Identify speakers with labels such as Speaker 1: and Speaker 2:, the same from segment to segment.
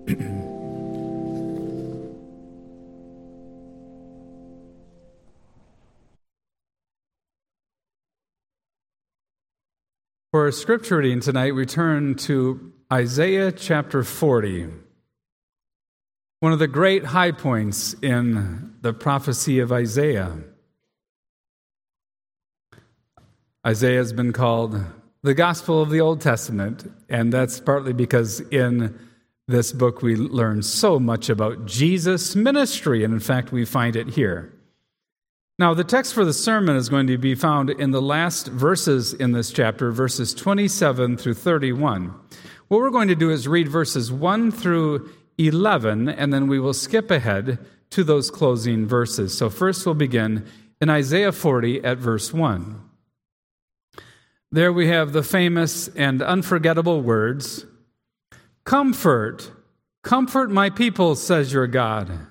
Speaker 1: For our scripture reading tonight, we turn to Isaiah chapter 40, one of the great high points in the prophecy of Isaiah. Isaiah has been called the gospel of the Old Testament, and that's partly because in this book we learn so much about Jesus' ministry, and in fact, we find it here. Now, the text for the sermon is going to be found in the last verses in this chapter, verses 27 through 31. What we're going to do is read verses 1 through 11, and then we will skip ahead to those closing verses. So, first we'll begin in Isaiah 40 at verse 1. There we have the famous and unforgettable words Comfort, comfort my people, says your God.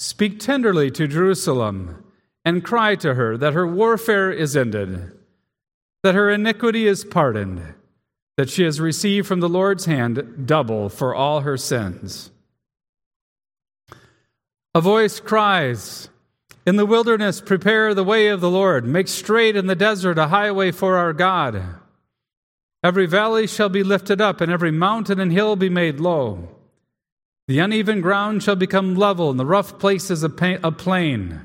Speaker 1: Speak tenderly to Jerusalem and cry to her that her warfare is ended, that her iniquity is pardoned, that she has received from the Lord's hand double for all her sins. A voice cries, In the wilderness, prepare the way of the Lord, make straight in the desert a highway for our God. Every valley shall be lifted up, and every mountain and hill be made low. The uneven ground shall become level, and the rough places a plain.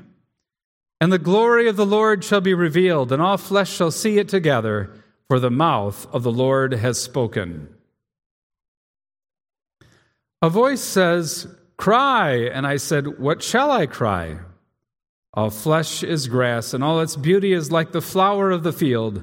Speaker 1: And the glory of the Lord shall be revealed, and all flesh shall see it together, for the mouth of the Lord has spoken. A voice says, Cry. And I said, What shall I cry? All flesh is grass, and all its beauty is like the flower of the field.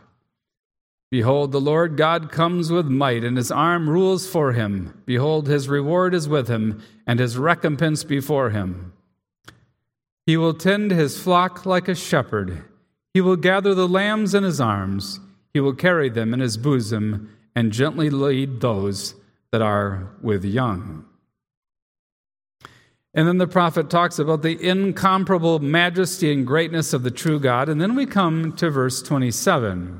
Speaker 1: Behold, the Lord God comes with might, and his arm rules for him. Behold, his reward is with him, and his recompense before him. He will tend his flock like a shepherd. He will gather the lambs in his arms. He will carry them in his bosom, and gently lead those that are with young. And then the prophet talks about the incomparable majesty and greatness of the true God. And then we come to verse 27.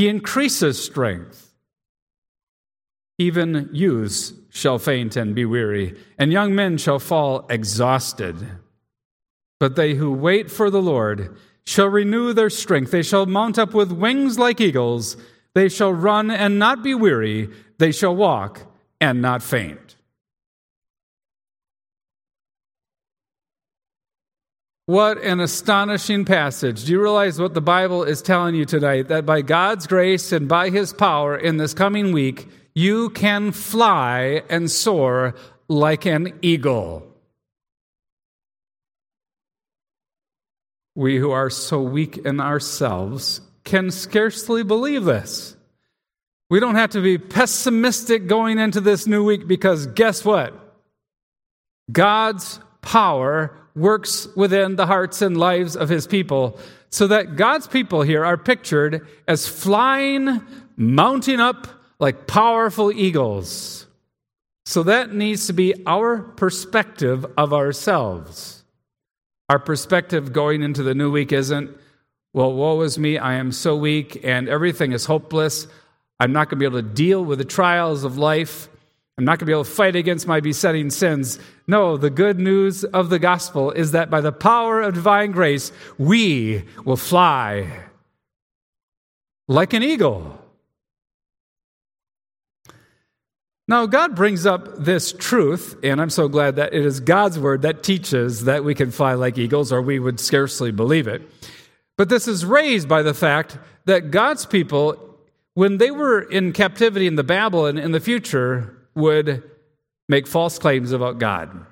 Speaker 1: he increases strength. Even youths shall faint and be weary, and young men shall fall exhausted. But they who wait for the Lord shall renew their strength. They shall mount up with wings like eagles. They shall run and not be weary. They shall walk and not faint. What an astonishing passage. Do you realize what the Bible is telling you tonight? That by God's grace and by His power in this coming week, you can fly and soar like an eagle. We who are so weak in ourselves can scarcely believe this. We don't have to be pessimistic going into this new week because guess what? God's power works within the hearts and lives of his people, so that God's people here are pictured as flying, mounting up like powerful eagles. So that needs to be our perspective of ourselves. Our perspective going into the new week isn't, well, woe is me, I am so weak and everything is hopeless. I'm not going to be able to deal with the trials of life. I'm not going to be able to fight against my besetting sins. No, the good news of the gospel is that by the power of divine grace, we will fly like an eagle. Now, God brings up this truth, and I'm so glad that it is God's word that teaches that we can fly like eagles, or we would scarcely believe it. But this is raised by the fact that God's people, when they were in captivity in the Babylon in the future, would make false claims about God.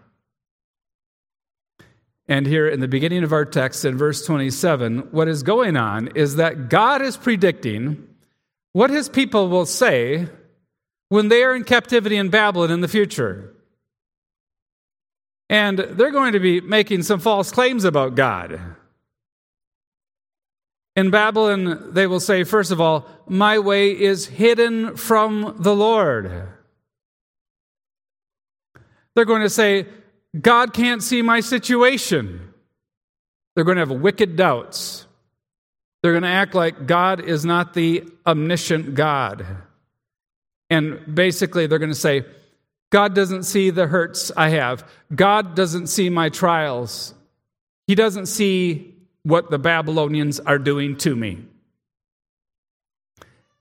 Speaker 1: And here in the beginning of our text in verse 27, what is going on is that God is predicting what his people will say when they are in captivity in Babylon in the future. And they're going to be making some false claims about God. In Babylon, they will say, first of all, my way is hidden from the Lord. They're going to say, God can't see my situation. They're going to have wicked doubts. They're going to act like God is not the omniscient God. And basically, they're going to say, God doesn't see the hurts I have. God doesn't see my trials. He doesn't see what the Babylonians are doing to me.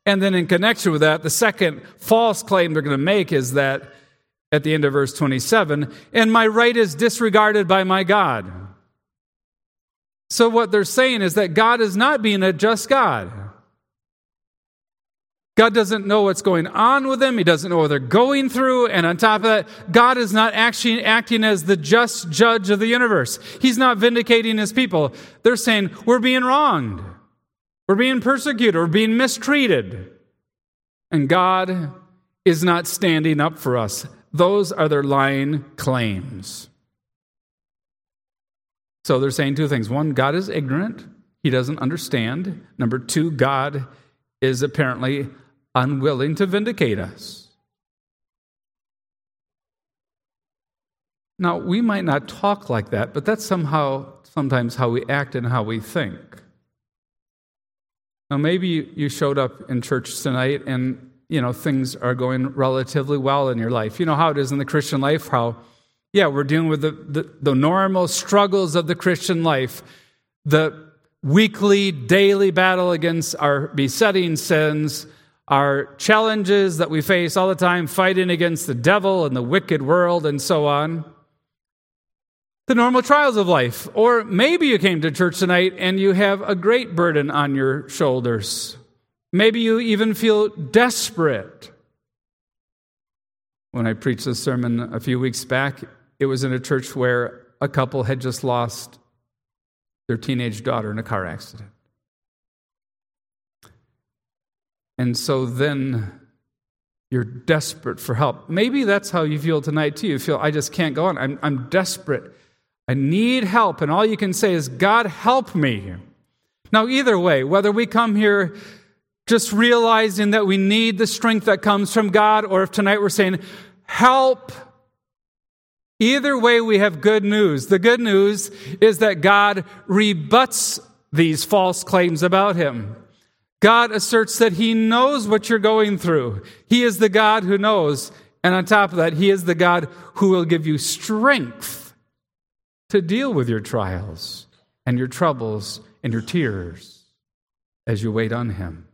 Speaker 1: And then, in connection with that, the second false claim they're going to make is that at the end of verse 27 and my right is disregarded by my God. So, what they're saying is that God is not being a just God. God doesn't know what's going on with them. He doesn't know what they're going through. And on top of that, God is not actually acting as the just judge of the universe. He's not vindicating his people. They're saying, we're being wronged. We're being persecuted. We're being mistreated. And God is not standing up for us. Those are their lying claims. So they're saying two things. One, God is ignorant, he doesn't understand. Number two, God is apparently unwilling to vindicate us. Now, we might not talk like that, but that's somehow sometimes how we act and how we think. Now, maybe you showed up in church tonight and you know things are going relatively well in your life. You know how it is in the Christian life, how yeah, we're dealing with the, the, the normal struggles of the Christian life, the weekly, daily battle against our besetting sins, our challenges that we face all the time, fighting against the devil and the wicked world and so on. The normal trials of life. Or maybe you came to church tonight and you have a great burden on your shoulders. Maybe you even feel desperate. When I preached this sermon a few weeks back, it was in a church where a couple had just lost their teenage daughter in a car accident. And so then you're desperate for help. Maybe that's how you feel tonight, too. You feel, I just can't go on. I'm, I'm desperate. I need help. And all you can say is, God, help me. Now, either way, whether we come here just realizing that we need the strength that comes from God, or if tonight we're saying, help, either way, we have good news. The good news is that God rebuts these false claims about Him. God asserts that He knows what you're going through. He is the God who knows. And on top of that, He is the God who will give you strength to deal with your trials and your troubles and your tears as you wait on Him.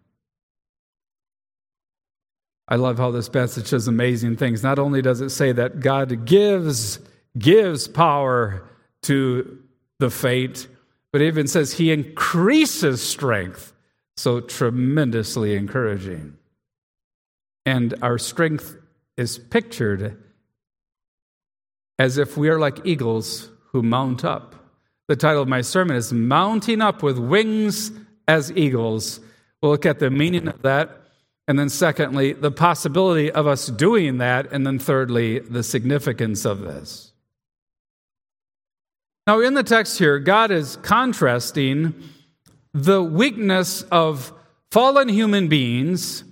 Speaker 1: I love how this passage says amazing things. Not only does it say that God gives gives power to the faint, but it even says he increases strength so tremendously encouraging. And our strength is pictured as if we are like eagles who mount up. The title of my sermon is Mounting Up with Wings as Eagles. We'll look at the meaning of that. And then, secondly, the possibility of us doing that. And then, thirdly, the significance of this. Now, in the text here, God is contrasting the weakness of fallen human beings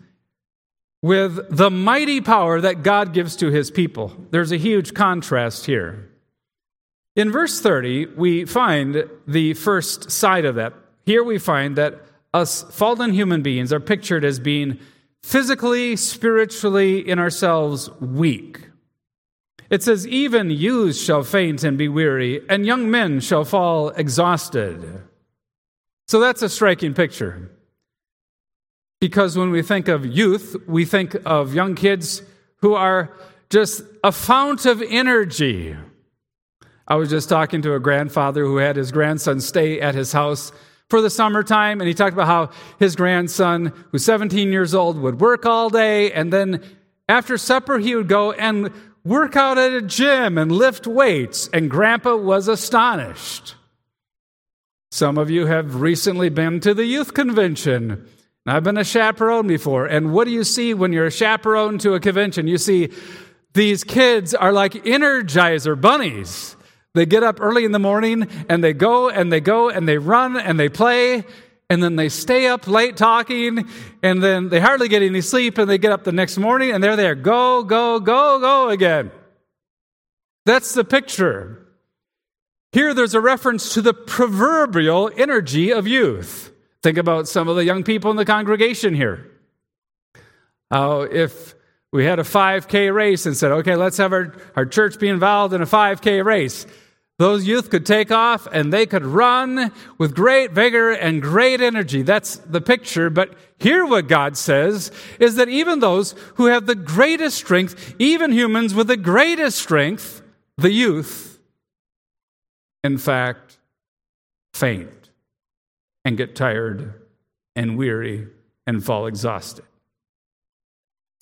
Speaker 1: with the mighty power that God gives to his people. There's a huge contrast here. In verse 30, we find the first side of that. Here we find that us fallen human beings are pictured as being physically, spiritually, in ourselves weak. It says, Even youths shall faint and be weary, and young men shall fall exhausted. So that's a striking picture. Because when we think of youth, we think of young kids who are just a fount of energy. I was just talking to a grandfather who had his grandson stay at his house for the summertime, and he talked about how his grandson, who's 17 years old, would work all day, and then after supper, he would go and work out at a gym and lift weights, and grandpa was astonished. Some of you have recently been to the youth convention. I've been a chaperone before. And what do you see when you're a chaperone to a convention? You see these kids are like energizer bunnies. They get up early in the morning and they go and they go and they run and they play and then they stay up late talking and then they hardly get any sleep and they get up the next morning and they're there. Go, go, go, go again. That's the picture. Here there's a reference to the proverbial energy of youth. Think about some of the young people in the congregation here. Uh, if we had a 5K race and said, okay, let's have our, our church be involved in a 5K race, those youth could take off and they could run with great vigor and great energy. That's the picture. But here, what God says is that even those who have the greatest strength, even humans with the greatest strength, the youth, in fact, faint and get tired and weary and fall exhausted.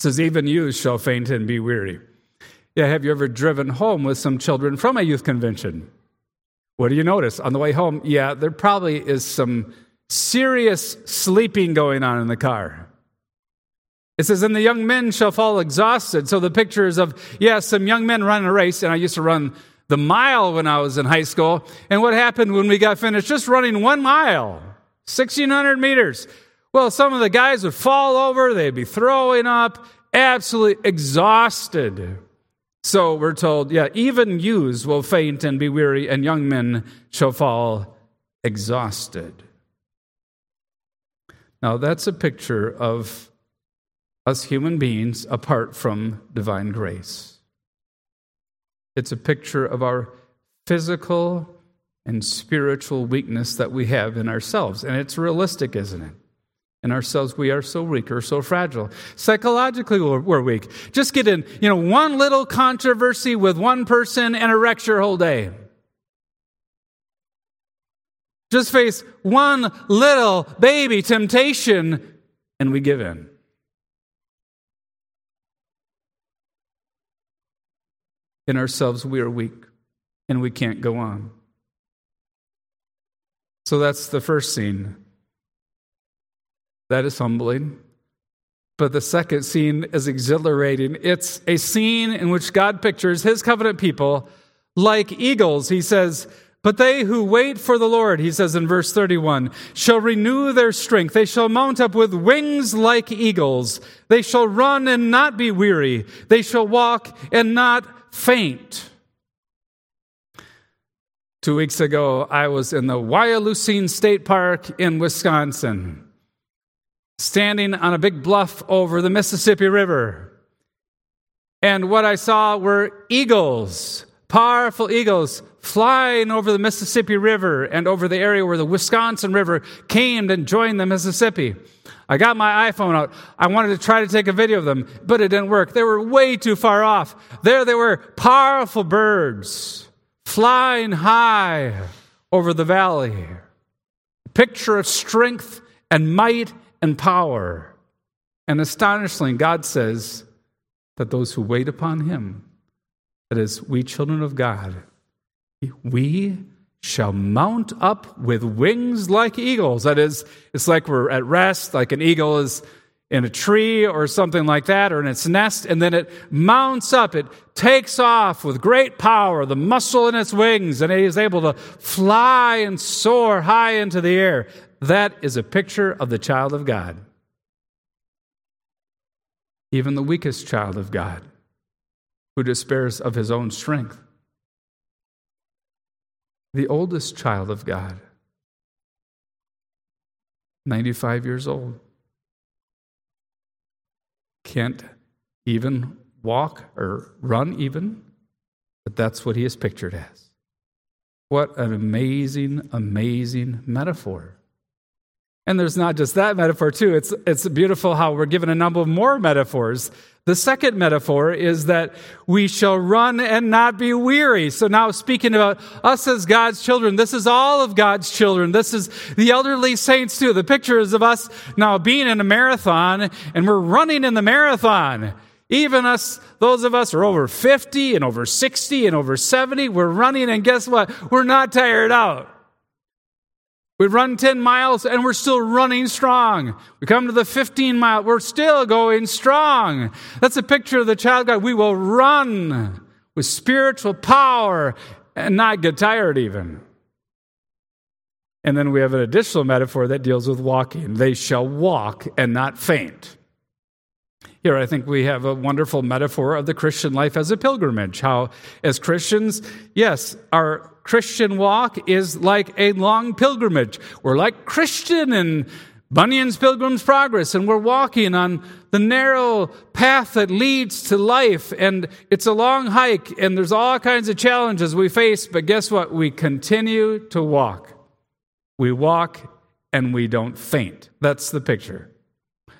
Speaker 1: It says, Even youths shall faint and be weary. Yeah, have you ever driven home with some children from a youth convention? What do you notice on the way home? Yeah, there probably is some serious sleeping going on in the car. It says, and the young men shall fall exhausted. So the picture is of, yeah, some young men running a race, and I used to run the mile when I was in high school. And what happened when we got finished just running one mile, 1,600 meters? Well, some of the guys would fall over, they'd be throwing up, absolutely exhausted. So we're told, yeah, even youths will faint and be weary, and young men shall fall exhausted. Now, that's a picture of us human beings apart from divine grace. It's a picture of our physical and spiritual weakness that we have in ourselves. And it's realistic, isn't it? In ourselves, we are so weak or so fragile. Psychologically, we're weak. Just get in, you know, one little controversy with one person and a wreck your whole day. Just face one little baby temptation and we give in. in ourselves, we are weak and we can't go on. So that's the first scene. That is humbling. But the second scene is exhilarating. It's a scene in which God pictures his covenant people like eagles. He says, But they who wait for the Lord, he says in verse 31, shall renew their strength. They shall mount up with wings like eagles. They shall run and not be weary. They shall walk and not faint. Two weeks ago, I was in the Wyalusing State Park in Wisconsin, standing on a big bluff over the Mississippi River. And what I saw were eagles, powerful eagles, flying over the Mississippi River and over the area where the Wisconsin River came and joined the Mississippi. I got my iPhone out. I wanted to try to take a video of them, but it didn't work. They were way too far off. There they were, powerful birds flying high over the valley. Picture of strength and might and power. And astonishingly, God says that those who wait upon Him, that is, we children of God, we shall mount up with wings like eagles. That is, it's like we're at rest, like an eagle is in a tree or something like that, or in its nest, and then it mounts up. It takes off with great power, the muscle in its wings, and it is able to fly and soar high into the air. That is a picture of the child of God. Even the weakest child of God, who despairs of his own strength, the oldest child of God, 95 years old, can't even walk or run, even, but that's what he is pictured as. What an amazing, amazing metaphor. And there's not just that metaphor, too. It's, it's beautiful how we're given a number of more metaphors. The second metaphor is that we shall run and not be weary. So now speaking about us as God's children, this is all of God's children. This is the elderly saints too. The picture is of us now being in a marathon and we're running in the marathon. Even us, those of us who are over 50 and over 60 and over 70, we're running and guess what? We're not tired out. We run 10 miles and we're still running strong. We come to the 15 mile, we're still going strong. That's a picture of the child God. We will run with spiritual power and not get tired even. And then we have an additional metaphor that deals with walking. They shall walk and not faint. Here, I think we have a wonderful metaphor of the Christian life as a pilgrimage. How, as Christians, yes, our Christian walk is like a long pilgrimage. We're like Christian in Bunyan's Pilgrim's Progress, and we're walking on the narrow path that leads to life, and it's a long hike, and there's all kinds of challenges we face, but guess what? We continue to walk. We walk and we don't faint. That's the picture.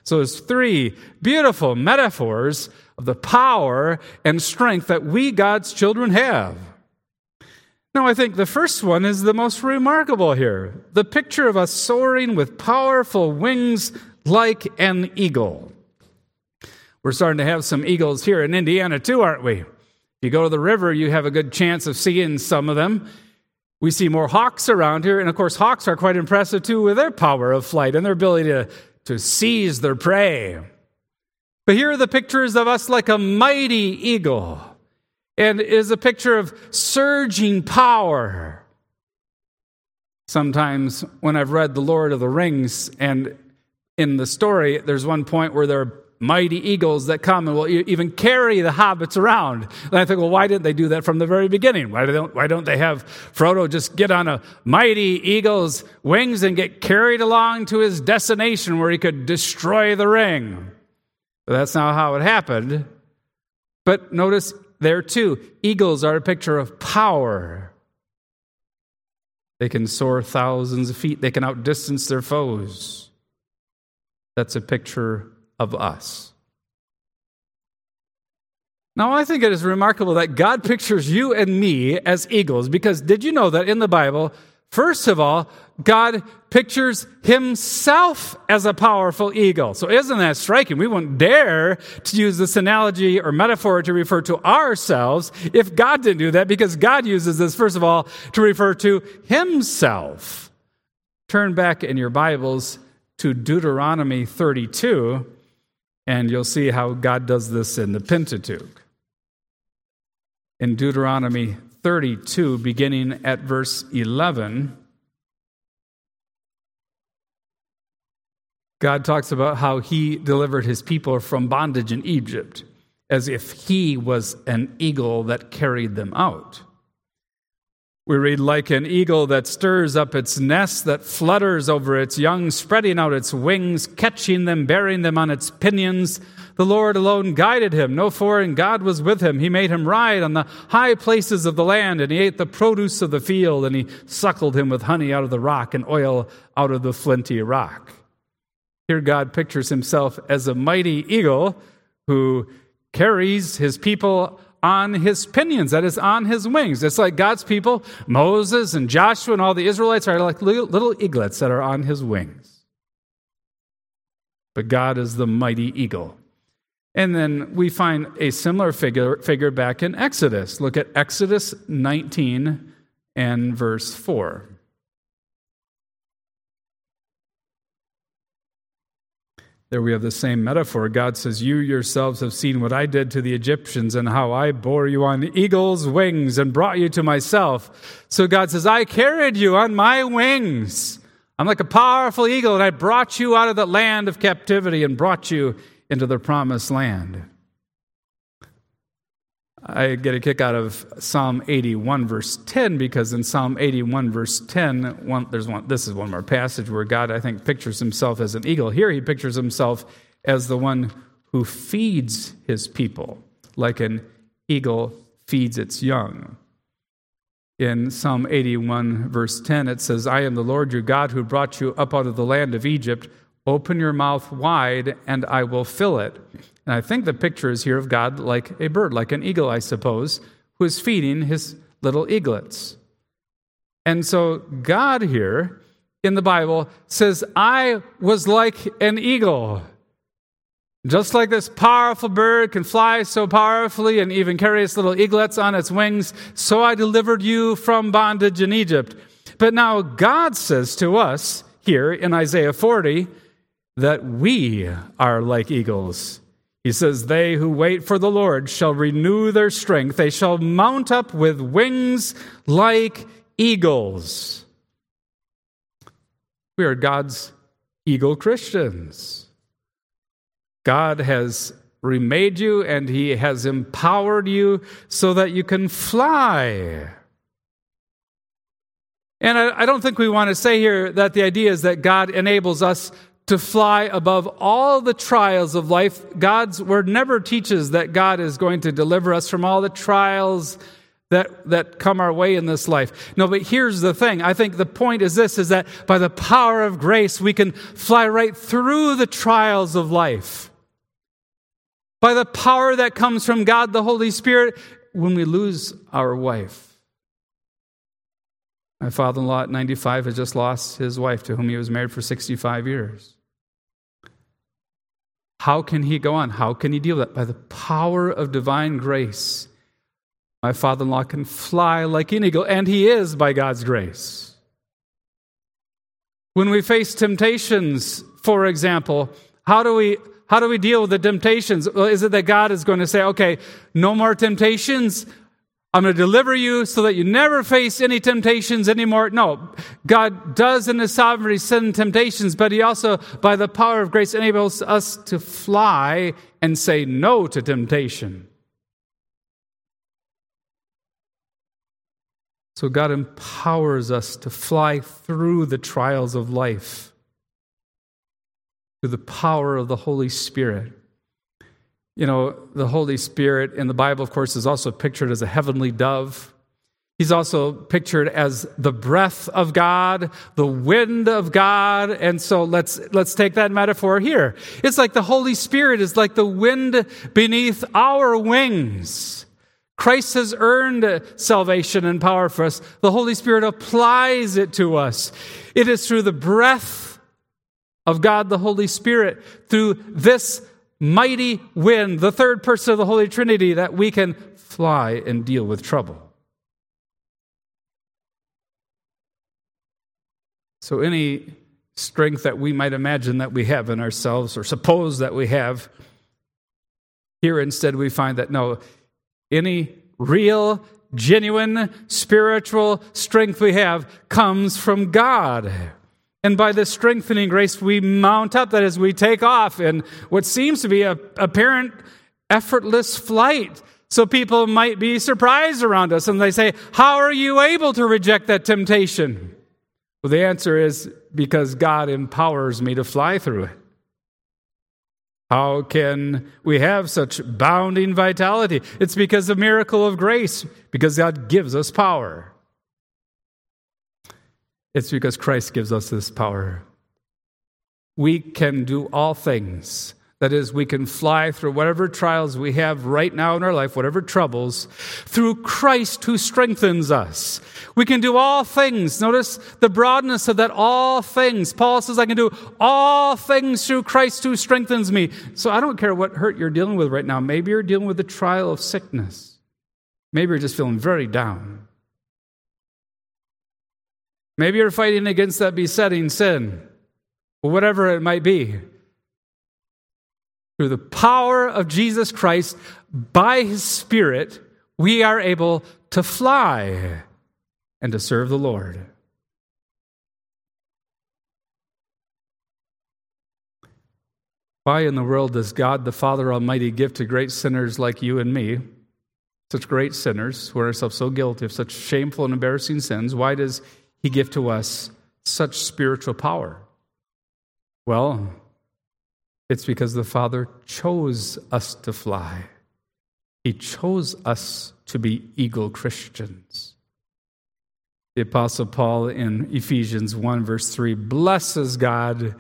Speaker 1: So it's three beautiful metaphors of the power and strength that we, God's children, have. Now, I think the first one is the most remarkable here the picture of us soaring with powerful wings like an eagle. We're starting to have some eagles here in Indiana, too, aren't we? If you go to the river, you have a good chance of seeing some of them. We see more hawks around here, and of course, hawks are quite impressive too with their power of flight and their ability to to seize their prey. But here are the pictures of us like a mighty eagle, and is a picture of surging power. Sometimes when I've read The Lord of the Rings, and in the story, there's one point where there are mighty eagles that come and will even carry the hobbits around. And I think, well, why didn't they do that from the very beginning? Why don't, why don't they have Frodo just get on a mighty eagle's wings and get carried along to his destination where he could destroy the ring? But that's not how it happened. But notice there too, eagles are a picture of power. They can soar thousands of feet, they can outdistance their foes. That's a picture of us. Now, I think it is remarkable that God pictures you and me as eagles because did you know that in the Bible, first of all, God pictures himself as a powerful eagle. So, isn't that striking? We wouldn't dare to use this analogy or metaphor to refer to ourselves if God didn't do that because God uses this, first of all, to refer to himself. Turn back in your Bibles to Deuteronomy 32 and you'll see how God does this in the Pentateuch. In Deuteronomy 32, beginning at verse 11, God talks about how he delivered his people from bondage in Egypt, as if he was an eagle that carried them out. We read, like an eagle that stirs up its nest, that flutters over its young, spreading out its wings, catching them, bearing them on its pinions. The Lord alone guided him. No foreign God was with him. He made him ride on the high places of the land, and he ate the produce of the field, and he suckled him with honey out of the rock and oil out of the flinty rock. Here, God pictures himself as a mighty eagle who carries his people on his pinions, that is, on his wings. It's like God's people, Moses and Joshua and all the Israelites are like little eaglets that are on his wings. But God is the mighty eagle. And then we find a similar figure, figure back in Exodus. Look at Exodus 19 and verse 4. There we have the same metaphor. God says, You yourselves have seen what I did to the Egyptians and how I bore you on eagle's wings and brought you to myself. So God says, I carried you on my wings. I'm like a powerful eagle, and I brought you out of the land of captivity and brought you into the promised land. I get a kick out of Psalm 81, verse 10, because in Psalm 81, verse 10, one, there's one, this is one more passage where God, I think, pictures himself as an eagle. Here he pictures himself as the one who feeds his people, like an eagle feeds its young. In Psalm 81, verse 10, it says, I am the Lord your God who brought you up out of the land of Egypt. Open your mouth wide, and I will fill it. And I think the picture is here of God like a bird, like an eagle, I suppose, who is feeding his little eaglets. And so God here in the Bible says, I was like an eagle. Just like this powerful bird can fly so powerfully and even carry its little eaglets on its wings, so I delivered you from bondage in Egypt. But now God says to us here in Isaiah 40 that we are like eagles. He says, They who wait for the Lord shall renew their strength. They shall mount up with wings like eagles. We are God's eagle Christians. God has remade you and He has empowered you so that you can fly. And I, I, don't think we want to say here that the idea is that God enables us to fly above all the trials of life. God's word never teaches that God is going to deliver us from all the trials that, that come our way in this life. No, but here's the thing. I think the point is this is that by the power of grace, we can fly right through the trials of life. By the power that comes from God the Holy Spirit when we lose our wife. My father in law at 95 has just lost his wife to whom he was married for 65 years. How can he go on? How can he deal with that? By the power of divine grace my father in law can fly like an eagle, and he is by God's grace. When we face temptations, for example, how do we how do we deal with the temptations? Well, is it that God is going to say, okay, no more temptations? I'm going to deliver you so that you never face any temptations anymore. No, God does in His sovereignty send temptations, but He also, by the power of grace, enables us to fly and say no to temptation. So God empowers us to fly through the trials of life through the power of the Holy Spirit. You know, the Holy Spirit in the Bible, of course, is also pictured as a heavenly dove. He's also pictured as the breath of God, the wind of God. And so let's, let's take that metaphor here. It's like the Holy Spirit is like the wind beneath our wings. Christ has earned salvation and power for us. The Holy Spirit applies it to us. It is through the breath of God, the Holy Spirit, through this mighty wind, the third person of the Holy Trinity, that we can fly and deal with trouble. So, any strength that we might imagine that we have in ourselves or suppose that we have, here instead we find that no, any real, genuine spiritual strength we have comes from God. And by this strengthening grace, we mount up, that is, we take off in what seems to be a apparent effortless flight. So people might be surprised around us and they say, How are you able to reject that temptation? Well, the answer is because God empowers me to fly through it. How can we have such bounding vitality? It's because of miracle of grace, because God gives us power. It's because Christ gives us this power. We can do all things that is, we can fly through whatever trials we have right now in our life, whatever troubles, through Christ who strengthens us. We can do all things. Notice the broadness of that all things. Paul says, I can do all things through Christ who strengthens me. So I don't care what hurt you're dealing with right now. Maybe you're dealing with the trial of sickness. Maybe you're just feeling very down. Maybe you're fighting against that besetting sin, or whatever it might be. Through the power of Jesus Christ, by his Spirit, we are able to fly and to serve the Lord. Why in the world does God the Father Almighty give to great sinners like you and me, such great sinners who are ourselves so guilty of such shameful and embarrassing sins? Why does He give to us such spiritual power? Well, it's because the Father chose us to fly. He chose us to be eagle Christians. The Apostle Paul in Ephesians 1, verse 3, blesses God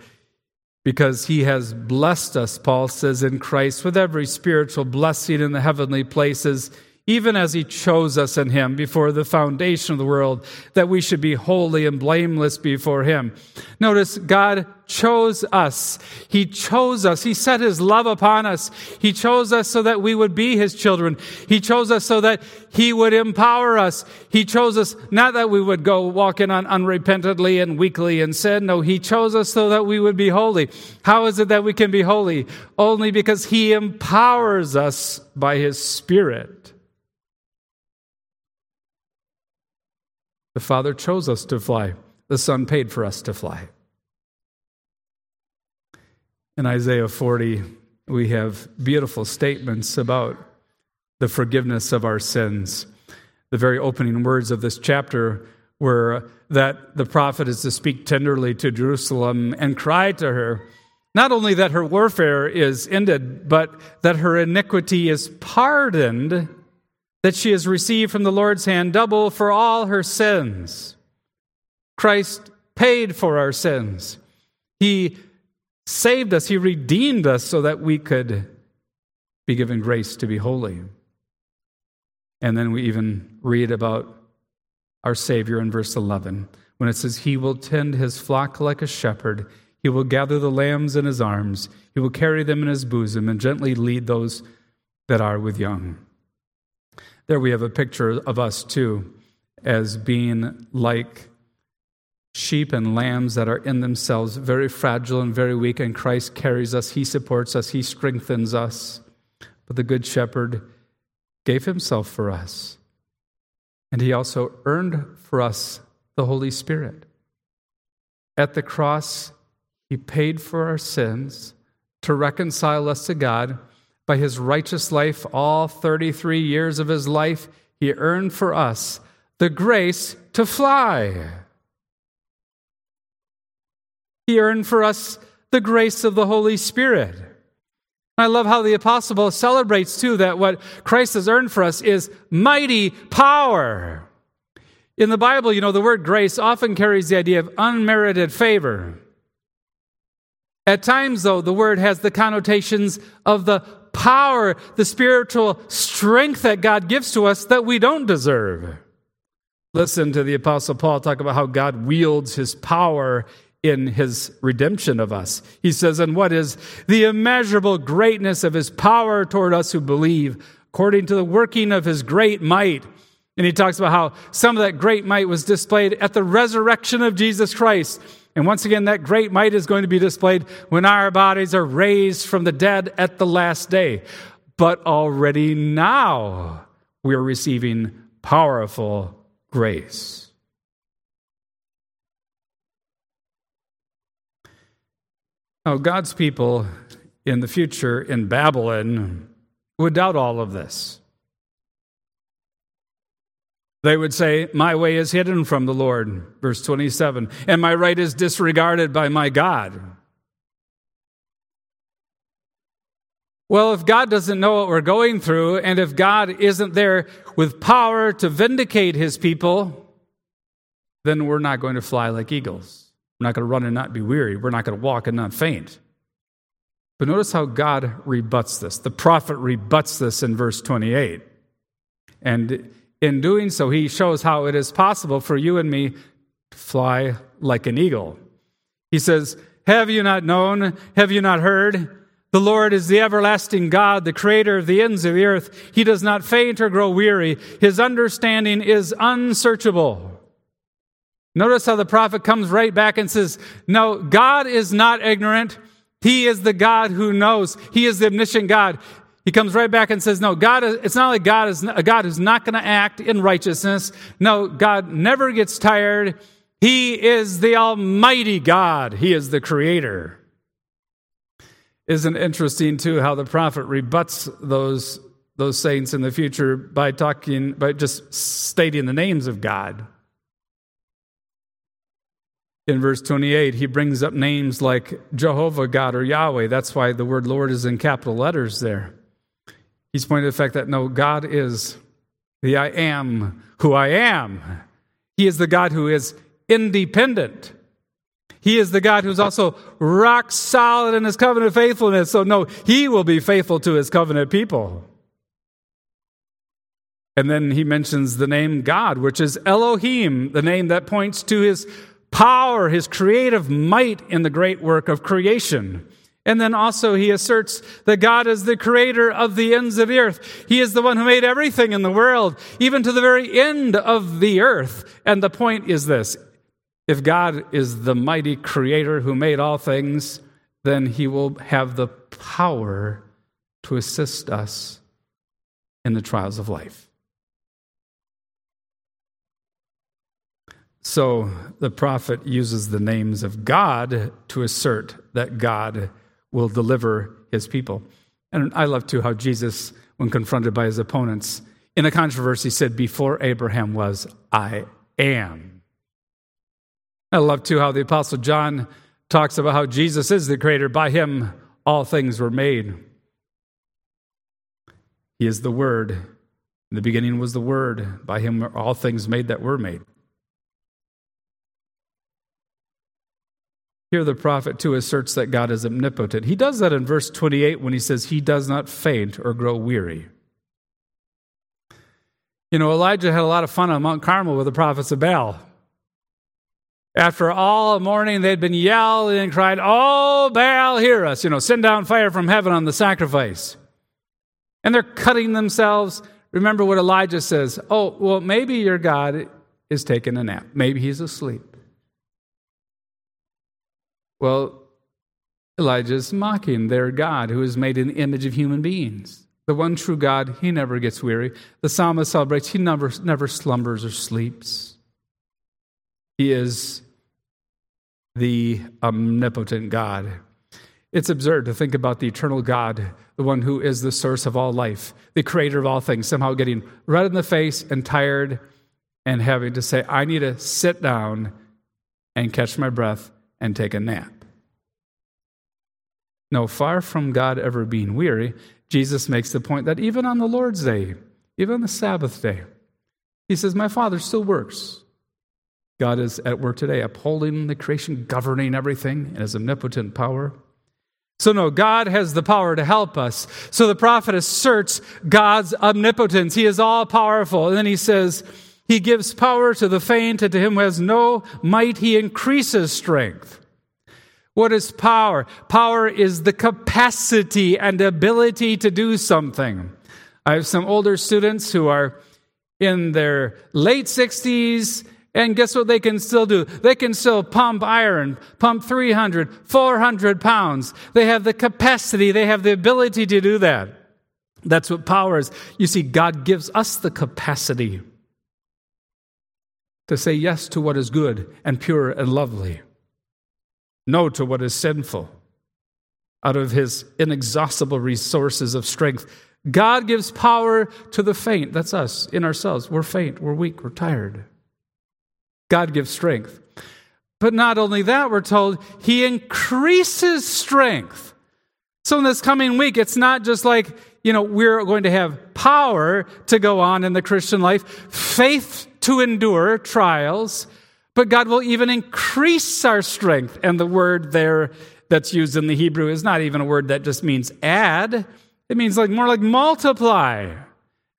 Speaker 1: because he has blessed us, Paul says, in Christ with every spiritual blessing in the heavenly places even as he chose us in him before the foundation of the world, that we should be holy and blameless before him. Notice God chose us. He chose us. He set his love upon us. He chose us so that we would be his children. He chose us so that he would empower us. He chose us not that we would go walking on unrepentantly and weakly in sin. No, he chose us so that we would be holy. How is it that we can be holy? Only because he empowers us by his spirit. The Father chose us to fly, the Son paid for us to fly. In Isaiah 40, we have beautiful statements about the forgiveness of our sins. The very opening words of this chapter were that the prophet is to speak tenderly to Jerusalem and cry to her, not only that her warfare is ended, but that her iniquity is pardoned that she has received from the Lord's hand double for all her sins. Christ paid for our sins. He saved us, He redeemed us so that we could be given grace to be holy. And then we even read about our Savior in verse 11 when it says, He will tend His flock like a shepherd. He will gather the lambs in His arms. He will carry them in His bosom and gently lead those that are with young. There we have a picture of us too as being like sheep and lambs that are in themselves very fragile and very weak, and Christ carries us, He supports us, He strengthens us. But the Good Shepherd gave Himself for us, and He also earned for us the Holy Spirit. At the cross, He paid for our sins to reconcile us to God by his righteous life, all 33 years of his life, he earned for us the grace to fly. He earned for us the grace of the Holy Spirit. I love how the apostle Paul celebrates too that what Christ has earned for us is mighty power. In the Bible, you know, the word grace often carries the idea of unmerited favor. At times, though, the word has the connotations of the power, the spiritual strength that God gives to us that we don't deserve. Listen to the Apostle Paul talk about how God wields his power in his redemption of us. He says, And what is the immeasurable greatness of his power toward us who believe, according to the working of his great might? And he talks about how some of that great might was displayed at the resurrection of Jesus Christ. And once again, that great might is going to be displayed when our bodies are raised from the dead at the last day. But already now, we are receiving powerful grace. Now, God's people in the future in Babylon would doubt all of this. They would say, My way is hidden from the Lord, verse 27, and my right is disregarded by my God. Well, if God doesn't know what we're going through, and if God isn't there with power to vindicate his people, then we're not going to fly like eagles. We're not going to run and not be weary. We're not going to walk and not faint. But notice how God rebuts this. The prophet rebuts this in verse 28. And in doing so, he shows how it is possible for you and me to fly like an eagle. He says, Have you not known? Have you not heard? The Lord is the everlasting God, the creator of the ends of the earth. He does not faint or grow weary. His understanding is unsearchable. Notice how the prophet comes right back and says, No, God is not ignorant. He is the God who knows. He is the omniscient God. He comes right back and says, No, God, it's not like God is a God who's not going to act in righteousness. No, God never gets tired. He is the Almighty God, He is the Creator. Isn't interesting, too, how the prophet rebuts those, those saints in the future by talking, by just stating the names of God? In verse 28, he brings up names like Jehovah God or Yahweh. That's why the word Lord is in capital letters there. He's pointing to the fact that no, God is the I am who I am. He is the God who is independent. He is the God who's also rock solid in his covenant faithfulness. So, no, he will be faithful to his covenant people. And then he mentions the name God, which is Elohim, the name that points to his power, his creative might in the great work of creation. And then also he asserts that God is the creator of the ends of the earth. He is the one who made everything in the world, even to the very end of the earth. And the point is this if God is the mighty creator who made all things, then he will have the power to assist us in the trials of life. So the prophet uses the names of God to assert that God will deliver his people. And I love too how Jesus, when confronted by his opponents in a controversy, said, Before Abraham was, I am. I love too how the Apostle John talks about how Jesus is the creator. By him, all things were made. He is the Word. In the beginning was the Word. By him, were all things made that were made. Here, the prophet too asserts that God is omnipotent. He does that in verse 28 when he says, He does not faint or grow weary. You know, Elijah had a lot of fun on Mount Carmel with the prophets of Baal. After all morning, they'd been yelling and crying, Oh, Baal, hear us. You know, send down fire from heaven on the sacrifice. And they're cutting themselves. Remember what Elijah says Oh, well, maybe your God is taking a nap. Maybe he's asleep. Well, Elijah's mocking their God who is made in the image of human beings. The one true God, he never gets weary. The psalmist celebrates, he never, never slumbers or sleeps. He is the omnipotent God. It's absurd to think about the eternal God, the one who is the source of all life, the creator of all things, somehow getting red in the face and tired and having to say, I need to sit down and catch my breath and take a nap. No, far from God ever being weary, Jesus makes the point that even on the Lord's day, even on the Sabbath day, he says, My Father still works. God is at work today, upholding the creation, governing everything in his omnipotent power. So, no, God has the power to help us. So the prophet asserts God's omnipotence. He is all powerful. And then he says, He gives power to the faint, and to him who has no might, He increases strength. What is power? Power is the capacity and ability to do something. I have some older students who are in their late 60s, and guess what they can still do? They can still pump iron, pump 300, 400 pounds. They have the capacity, they have the ability to do that. That's what power is. You see, God gives us the capacity to say yes to what is good and pure and lovely no to what is sinful out of his inexhaustible resources of strength. God gives power to the faint. That's us in ourselves. We're faint, we're weak, we're tired. God gives strength. But not only that, we're told he increases strength. So in this coming week, it's not just like, you know, we're going to have power to go on in the Christian life, faith to endure trials, but God will even increase our strength. And the word there that's used in the Hebrew is not even a word that just means add, it means like more like multiply.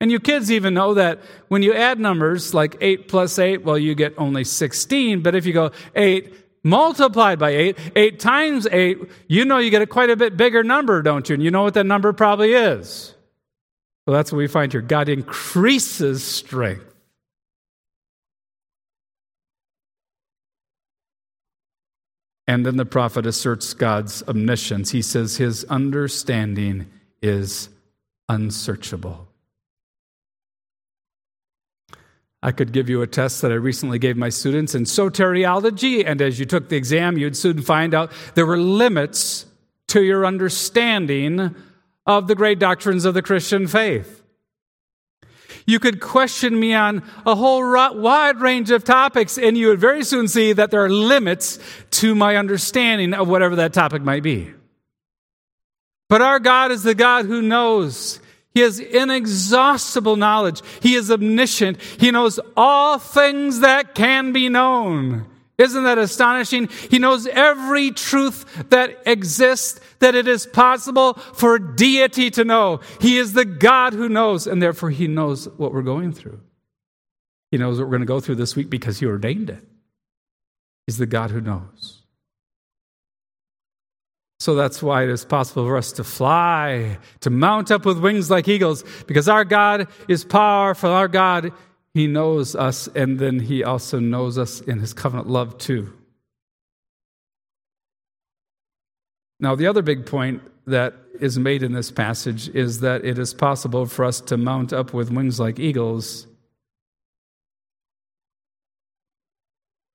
Speaker 1: And you kids even know that when you add numbers like 8 plus 8, well, you get only 16. But if you go 8 multiplied by 8, 8 times 8, you know you get a quite a bit bigger number, don't you? And you know what that number probably is. Well, that's what we find here. God increases strength. And then the prophet asserts God's omniscience. He says his understanding is unsearchable. I could give you a test that I recently gave my students in soteriology, and as you took the exam, you'd soon find out there were limits to your understanding of the great doctrines of the Christian faith. You could question me on a whole wide range of topics, and you would very soon see that there are limits to my understanding of whatever that topic might be. But our God is the God who knows. He has inexhaustible knowledge. He is omniscient. He knows all things that can be known. Isn't that astonishing? He knows every truth that exists that it is possible for deity to know. He is the God who knows, and therefore he knows what we're going through. He knows what we're going to go through this week because he ordained it. He's the God who knows. So that's why it is possible for us to fly, to mount up with wings like eagles, because our God is powerful. Our God, He knows us, and then He also knows us in His covenant love, too. Now, the other big point that is made in this passage is that it is possible for us to mount up with wings like eagles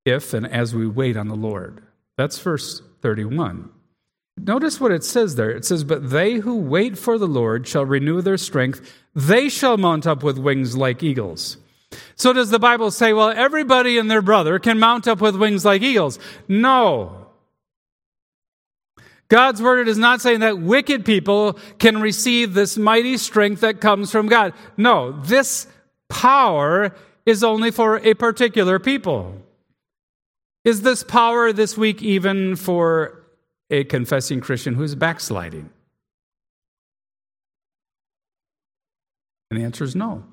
Speaker 1: if and as we wait on the Lord. That's verse 31. Notice what it says there. It says, But they who wait for the Lord shall renew their strength. They shall mount up with wings like eagles. So does the Bible say, well, everybody and their brother can mount up with wings like eagles? No. God's word is not saying that wicked people can receive this mighty strength that comes from God. No, this power is only for a particular people. Is this power this week even for a confessing Christian who's backsliding? And the answer is no.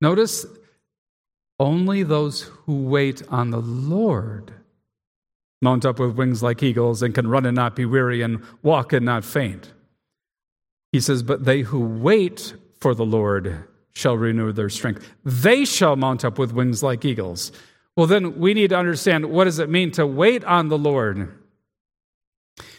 Speaker 1: Notice only those who wait on the Lord mount up with wings like eagles and can run and not be weary and walk and not faint. He says, But they who wait for the Lord shall renew their strength. They shall mount up with wings like eagles. Well, then we need to understand what does it mean to wait on the Lord?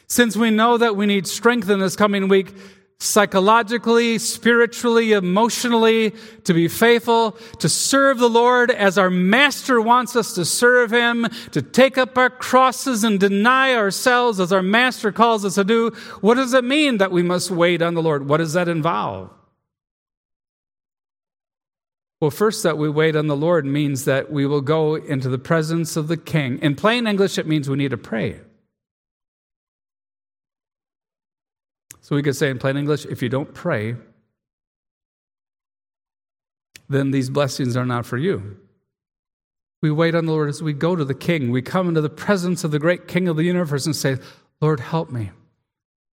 Speaker 1: Since we know that we need strength in this coming week, psychologically, spiritually, emotionally, to be faithful, to serve the Lord as our Master wants us to serve Him, to take up our crosses and deny ourselves as our Master calls us to do. What does it mean that we must wait on the Lord? What does that involve? Well, first, that we wait on the Lord means that we will go into the presence of the King. In plain English, it means we need to pray. So we could say in plain English if you don't pray, then these blessings are not for you. We wait on the Lord as we go to the King. We come into the presence of the great King of the universe and say, Lord, help me.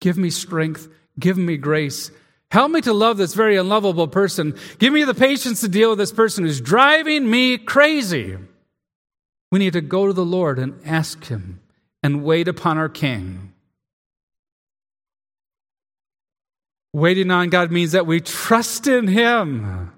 Speaker 1: Give me strength. Give me grace. Help me to love this very unlovable person. Give me the patience to deal with this person who's driving me crazy. We need to go to the Lord and ask Him and wait upon our King. Waiting on God means that we trust in Him.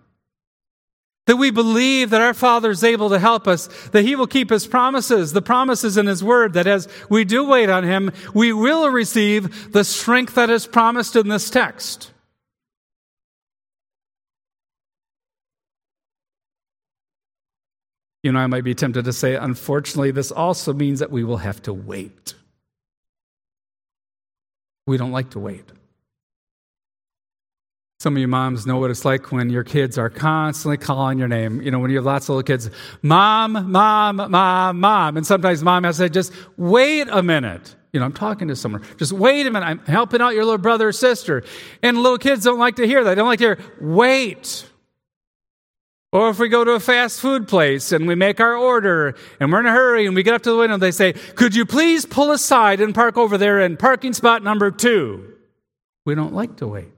Speaker 1: That we believe that our Father is able to help us, that He will keep His promises, the promises in His Word, that as we do wait on Him, we will receive the strength that is promised in this text. You know, I might be tempted to say, unfortunately, this also means that we will have to wait. We don't like to wait. Some of you moms know what it's like when your kids are constantly calling your name. You know, when you have lots of little kids, mom, mom, mom, mom. And sometimes mom has to say, just wait a minute. You know, I'm talking to someone. Just wait a minute. I'm helping out your little brother or sister. And little kids don't like to hear that. They don't like to hear, wait. Or if we go to a fast food place and we make our order and we're in a hurry and we get up to the window, they say, Could you please pull aside and park over there in parking spot number two? We don't like to wait.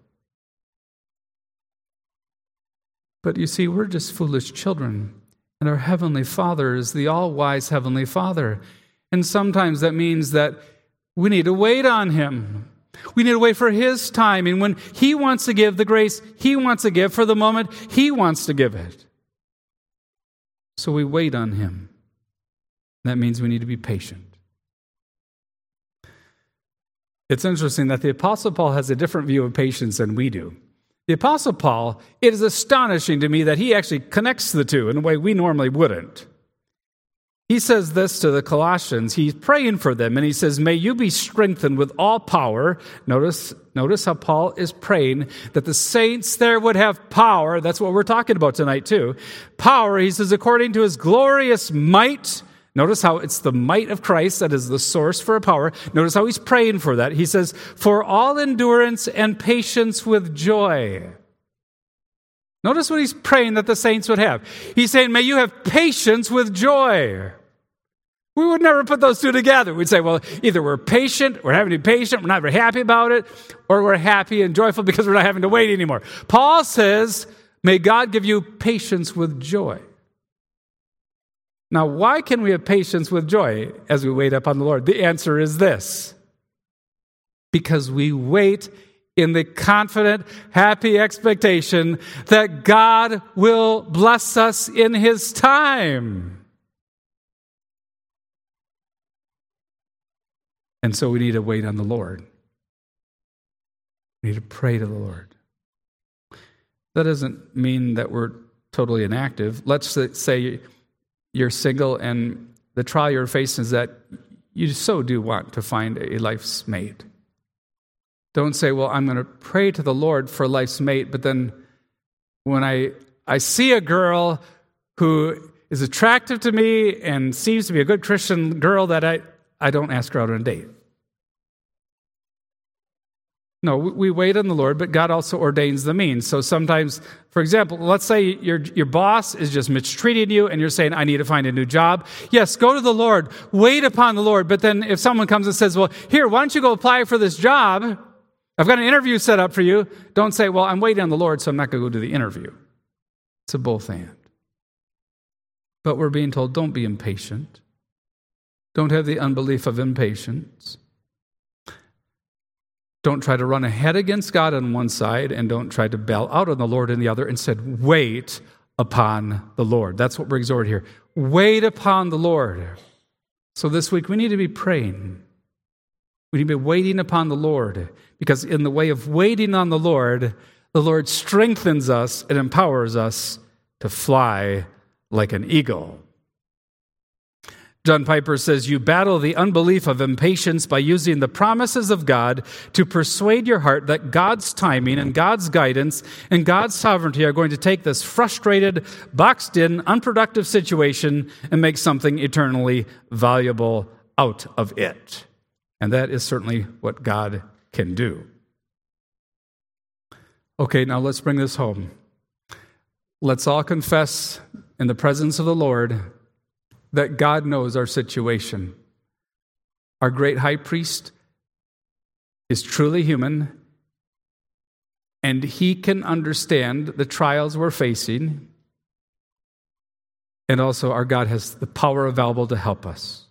Speaker 1: But you see, we're just foolish children, and our Heavenly Father is the all wise Heavenly Father. And sometimes that means that we need to wait on Him. We need to wait for His time. And when He wants to give the grace He wants to give for the moment He wants to give it. So we wait on Him. That means we need to be patient. It's interesting that the Apostle Paul has a different view of patience than we do. The Apostle Paul, it is astonishing to me that he actually connects the two in a way we normally wouldn't. He says this to the Colossians. He's praying for them, and he says, May you be strengthened with all power. Notice, notice how Paul is praying that the saints there would have power. That's what we're talking about tonight, too. Power, he says, according to his glorious might, Notice how it's the might of Christ that is the source for a power. Notice how he's praying for that. He says, For all endurance and patience with joy. Notice what he's praying that the saints would have. He's saying, May you have patience with joy. We would never put those two together. We'd say, well, either we're patient, we're having to be patient, we're not very happy about it, or we're happy and joyful because we're not having to wait anymore. Paul says, May God give you patience with joy. Now, why can we have patience with joy as we wait upon the Lord? The answer is this because we wait in the confident, happy expectation that God will bless us in His time. And so we need to wait on the Lord. We need to pray to the Lord. That doesn't mean that we're totally inactive. Let's say you're single and the trial you're facing is that you so do want to find a life's mate. Don't say, well, I'm going to pray to the Lord for life's mate, but then when I, I see a girl who is attractive to me and seems to be a good Christian girl that I, I don't ask her out on a date. No, we wait on the Lord, but God also ordains the means. So sometimes, for example, let's say your, your boss is just mistreating you and you're saying, I need to find a new job. Yes, go to the Lord, wait upon the Lord. But then if someone comes and says, Well, here, why don't you go apply for this job? I've got an interview set up for you. Don't say, Well, I'm waiting on the Lord, so I'm not going to go to the interview. It's a both and. But we're being told, Don't be impatient. Don't have the unbelief of impatience. Don't try to run ahead against God on one side and don't try to bail out on the Lord on the other. Instead, wait upon the Lord. That's what we're exhorted here. Wait upon the Lord. So this week we need to be praying. We need to be waiting upon the Lord because, in the way of waiting on the Lord, the Lord strengthens us and empowers us to fly like an eagle. John Piper says, You battle the unbelief of impatience by using the promises of God to persuade your heart that God's timing and God's guidance and God's sovereignty are going to take this frustrated, boxed in, unproductive situation and make something eternally valuable out of it. And that is certainly what God can do. Okay, now let's bring this home. Let's all confess in the presence of the Lord that God knows our situation. Our great high priest is truly human, and he can understand the trials we're facing. And also, our God has the power available to help us.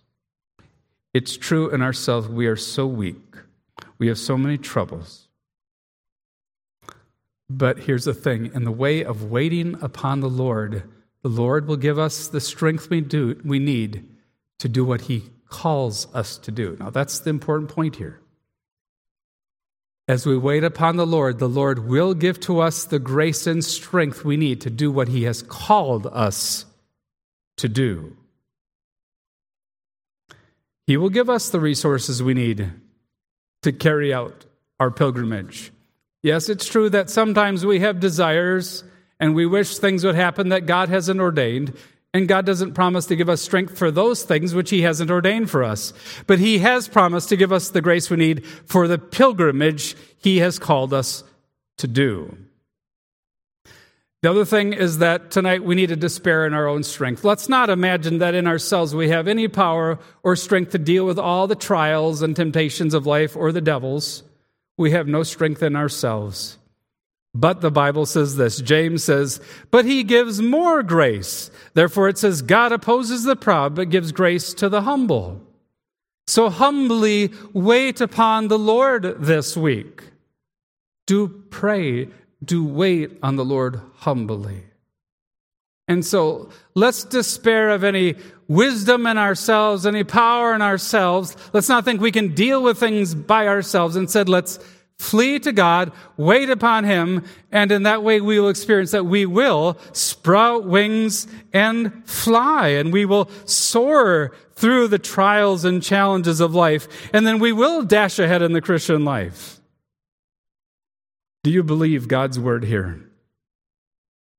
Speaker 1: It's true in ourselves, we are so weak, we have so many troubles. But here's the thing in the way of waiting upon the Lord, the Lord will give us the strength we, do, we need to do what He calls us to do. Now, that's the important point here. As we wait upon the Lord, the Lord will give to us the grace and strength we need to do what He has called us to do. He will give us the resources we need to carry out our pilgrimage. Yes, it's true that sometimes we have desires and we wish things would happen that God hasn't ordained. And God doesn't promise to give us strength for those things which He hasn't ordained for us. But He has promised to give us the grace we need for the pilgrimage He has called us to do. The other thing is that tonight we need to despair in our own strength. Let's not imagine that in ourselves we have any power or strength to deal with all the trials and temptations of life or the devils. We have no strength in ourselves. But the Bible says this James says, But he gives more grace. Therefore, it says, God opposes the proud, but gives grace to the humble. So humbly wait upon the Lord this week. Do pray, do wait on the Lord humbly. And so let's despair of any wisdom in ourselves, any power in ourselves. Let's not think we can deal with things by ourselves. Instead, let's Flee to God, wait upon Him, and in that way we will experience that we will sprout wings and fly, and we will soar through the trials and challenges of life, and then we will dash ahead in the Christian life. Do you believe God's word here?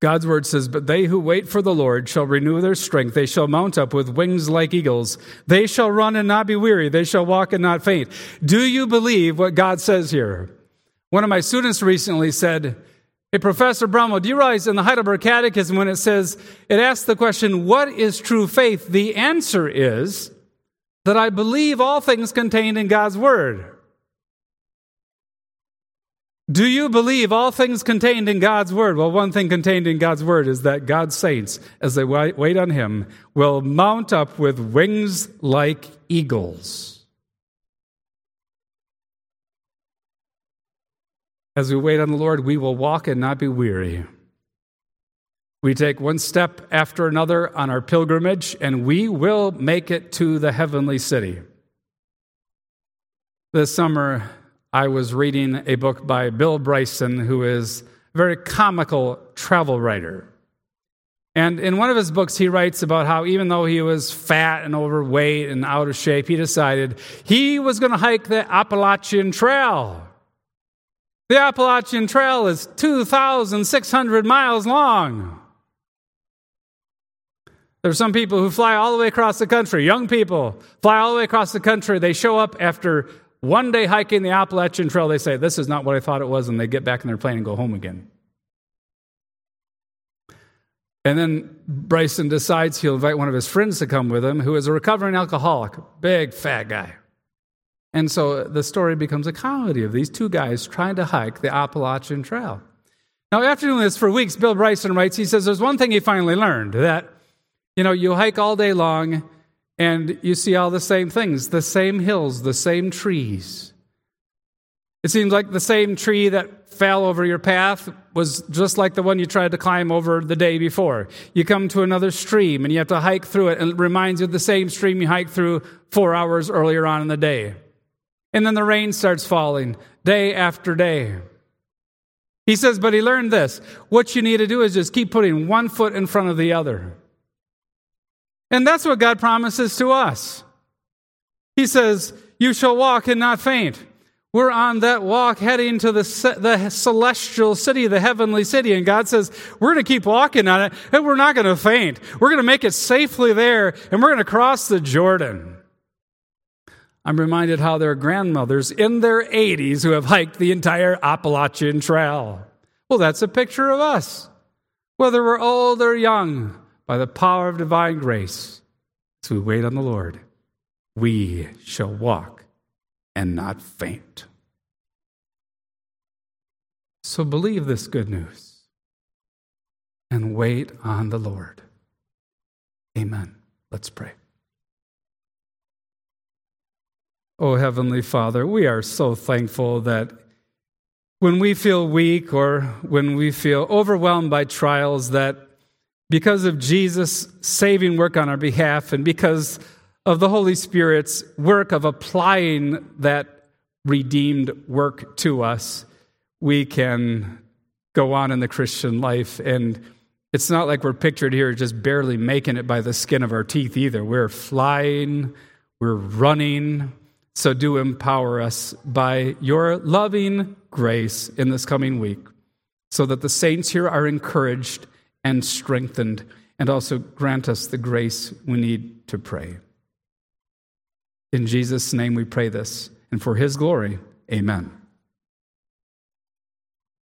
Speaker 1: God's word says, But they who wait for the Lord shall renew their strength. They shall mount up with wings like eagles. They shall run and not be weary. They shall walk and not faint. Do you believe what God says here? One of my students recently said, Hey, Professor Brumwell, do you realize in the Heidelberg Catechism when it says, it asks the question, What is true faith? The answer is that I believe all things contained in God's word. Do you believe all things contained in God's word? Well, one thing contained in God's word is that God's saints, as they wait on him, will mount up with wings like eagles. As we wait on the Lord, we will walk and not be weary. We take one step after another on our pilgrimage, and we will make it to the heavenly city. This summer, I was reading a book by Bill Bryson, who is a very comical travel writer. And in one of his books, he writes about how even though he was fat and overweight and out of shape, he decided he was going to hike the Appalachian Trail. The Appalachian Trail is 2,600 miles long. There are some people who fly all the way across the country, young people fly all the way across the country. They show up after one day hiking the Appalachian Trail, they say, This is not what I thought it was, and they get back in their plane and go home again. And then Bryson decides he'll invite one of his friends to come with him, who is a recovering alcoholic, big fat guy. And so the story becomes a comedy of these two guys trying to hike the Appalachian Trail. Now, after doing this for weeks, Bill Bryson writes, he says, There's one thing he finally learned that, you know, you hike all day long and you see all the same things the same hills, the same trees. It seems like the same tree that fell over your path was just like the one you tried to climb over the day before. You come to another stream and you have to hike through it, and it reminds you of the same stream you hiked through four hours earlier on in the day. And then the rain starts falling day after day. He says, but he learned this. What you need to do is just keep putting one foot in front of the other. And that's what God promises to us. He says, You shall walk and not faint. We're on that walk heading to the, the celestial city, the heavenly city. And God says, We're going to keep walking on it, and we're not going to faint. We're going to make it safely there, and we're going to cross the Jordan. I'm reminded how there are grandmothers in their 80s who have hiked the entire Appalachian Trail. Well, that's a picture of us. Whether we're old or young, by the power of divine grace, as we wait on the Lord, we shall walk and not faint. So believe this good news and wait on the Lord. Amen. Let's pray. Oh, Heavenly Father, we are so thankful that when we feel weak or when we feel overwhelmed by trials, that because of Jesus' saving work on our behalf and because of the Holy Spirit's work of applying that redeemed work to us, we can go on in the Christian life. And it's not like we're pictured here just barely making it by the skin of our teeth either. We're flying, we're running. So do empower us by your loving grace in this coming week so that the saints here are encouraged and strengthened, and also grant us the grace we need to pray. In Jesus' name we pray this, and for his glory, amen.